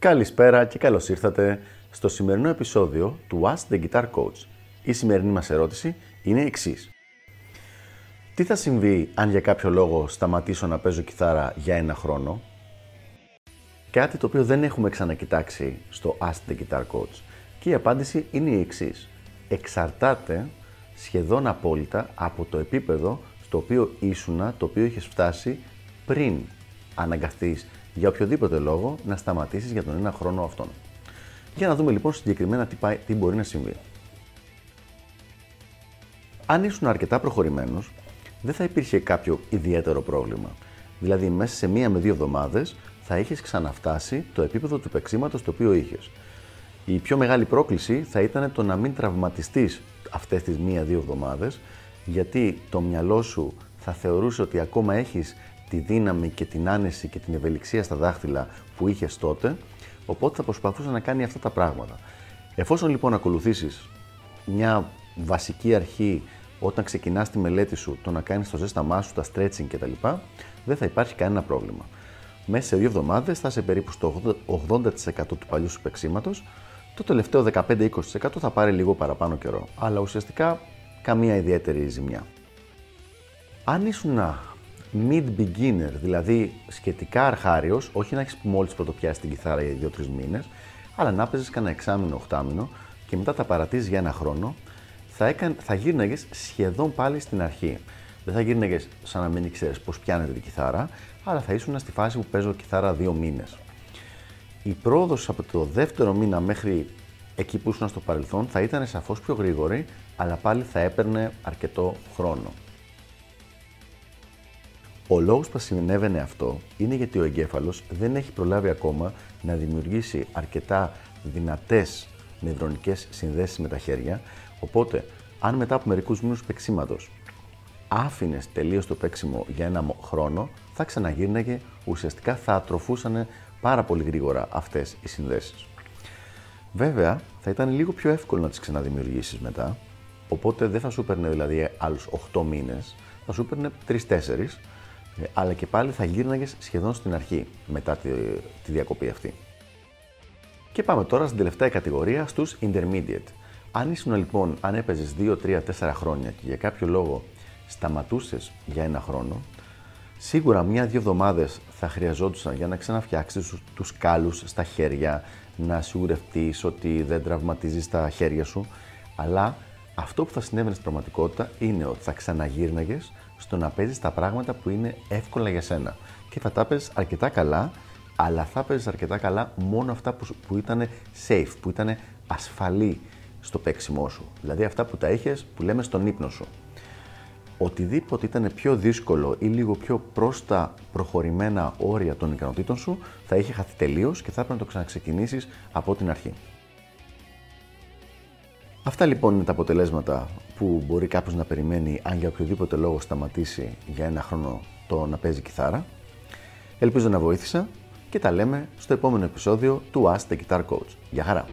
Καλησπέρα και καλώς ήρθατε στο σημερινό επεισόδιο του Ask the Guitar Coach. Η σημερινή μας ερώτηση είναι η εξής. Τι θα συμβεί αν για κάποιο λόγο σταματήσω να παίζω κιθάρα για ένα χρόνο; Κάτι το οποίο δεν έχουμε ξανακοιτάξει στο Ask the Guitar Coach. Και η απάντηση είναι η εξής. Εξαρτάται σχεδόν απόλυτα από το επίπεδο στο οποίο ήσουνα, το οποίο είχες φτάσει πριν αναγκαστείς για οποιοδήποτε λόγο να σταματήσεις για τον ένα χρόνο αυτόν. Για να δούμε λοιπόν συγκεκριμένα τι, πάει, τι μπορεί να συμβεί. Αν ήσουν αρκετά προχωρημένος, δεν θα υπήρχε κάποιο ιδιαίτερο πρόβλημα. Δηλαδή, μέσα σε μία με δύο εβδομάδες θα είχες ξαναφτάσει το επίπεδο του παίξήματος το οποίο είχες. Η πιο μεγάλη πρόκληση θα ήταν το να μην τραυματιστείς αυτές τις μία-δύο εβδομάδες, γιατί το μυαλό σου θα θεωρούσε ότι ακόμα έχεις τη δύναμη και την άνεση και την ευελιξία στα δάχτυλα που είχες τότε, οπότε θα προσπαθούσε να κάνει αυτά τα πράγματα. Εφόσον λοιπόν ακολουθήσεις μια βασική αρχή όταν ξεκινάς τη μελέτη σου, το να κάνεις το ζέσταμά σου, τα stretching κτλ., δεν θα υπάρχει κανένα πρόβλημα. Μέσα σε δύο εβδομάδες θα είσαι περίπου στο 80% του παλιού σου παίξήματος, το τελευταίο 15-20% θα πάρει λίγο παραπάνω καιρό. Αλλά ουσιαστικά καμία ιδιαίτερη ζημιά. Αν ήσουν mid-beginner, δηλαδή σχετικά αρχάριος, όχι να έχεις μόλις πρωτοπιάσει την κιθάρα για 2-3 μήνες, αλλά να παίζεις κανένα εξάμηνο, οχτάμινο και μετά τα παρατήσεις για ένα χρόνο, θα, έκαν, θα γύρναγες σχεδόν πάλι στην αρχή. Δεν θα γύρναγες σαν να μην ήξερε πώς πιάνεται την κιθάρα, αλλά θα ήσουν στη φάση που παίζω κιθάρα δύο μήνες. Η πρόοδος από το δεύτερο μήνα μέχρι εκεί που ήσουν στο παρελθόν θα ήταν σαφώς πιο γρήγορη, αλλά πάλι θα έπαιρνε αρκετό χρόνο. Ο λόγος που συνέβαινε αυτό είναι γιατί ο εγκέφαλος δεν έχει προλάβει ακόμα να δημιουργήσει αρκετά δυνατές νευρονικές συνδέσεις με τα χέρια. Οπότε, αν μετά από μερικούς μήνες παίξήματο άφηνες τελείως το παίξιμο για ένα χρόνο, θα ξαναγύρναγε, ουσιαστικά θα ατροφούσαν πάρα πολύ γρήγορα αυτές οι συνδέσεις. Βέβαια, θα ήταν λίγο πιο εύκολο να τις ξαναδημιουργήσεις μετά, οπότε δεν θα σου έπαιρνε δηλαδή άλλους 8 μήνες, θα σου έπαιρνε 3-4 ε, αλλά και πάλι θα γύρναγες σχεδόν στην αρχή μετά τη, τη διακοπή αυτή. Και πάμε τώρα στην τελευταία κατηγορία, στους intermediate. Αν ήσουν λοιπόν, αν έπαιζες 2, 3, 4 χρόνια και για κάποιο λόγο σταματούσες για ένα χρόνο, σίγουρα μία-δύο εβδομάδες θα χρειαζόντουσαν για να ξαναφτιάξεις τους κάλου στα χέρια, να σιγουρευτείς ότι δεν τραυματίζεις τα χέρια σου. Αλλά αυτό που θα συνέβαινε στην πραγματικότητα είναι ότι θα ξαναγύρναγες στο να παίζεις τα πράγματα που είναι εύκολα για σένα. Και θα τα παίζει αρκετά καλά, αλλά θα παίζει αρκετά καλά μόνο αυτά που, που ήταν safe, που ήταν ασφαλή στο παίξιμό σου. Δηλαδή αυτά που τα είχες, που λέμε στον ύπνο σου. Οτιδήποτε ήταν πιο δύσκολο ή λίγο πιο προ τα προχωρημένα όρια των ικανοτήτων σου, θα είχε χαθεί τελείως και θα έπρεπε να το ξαναξεκινήσεις από την αρχή. Αυτά λοιπόν είναι τα αποτελέσματα που μπορεί κάποιος να περιμένει αν για οποιοδήποτε λόγο σταματήσει για ένα χρόνο το να παίζει κιθάρα. Ελπίζω να βοήθησα και τα λέμε στο επόμενο επεισόδιο του Ask the Guitar Coach. Γεια χαρά!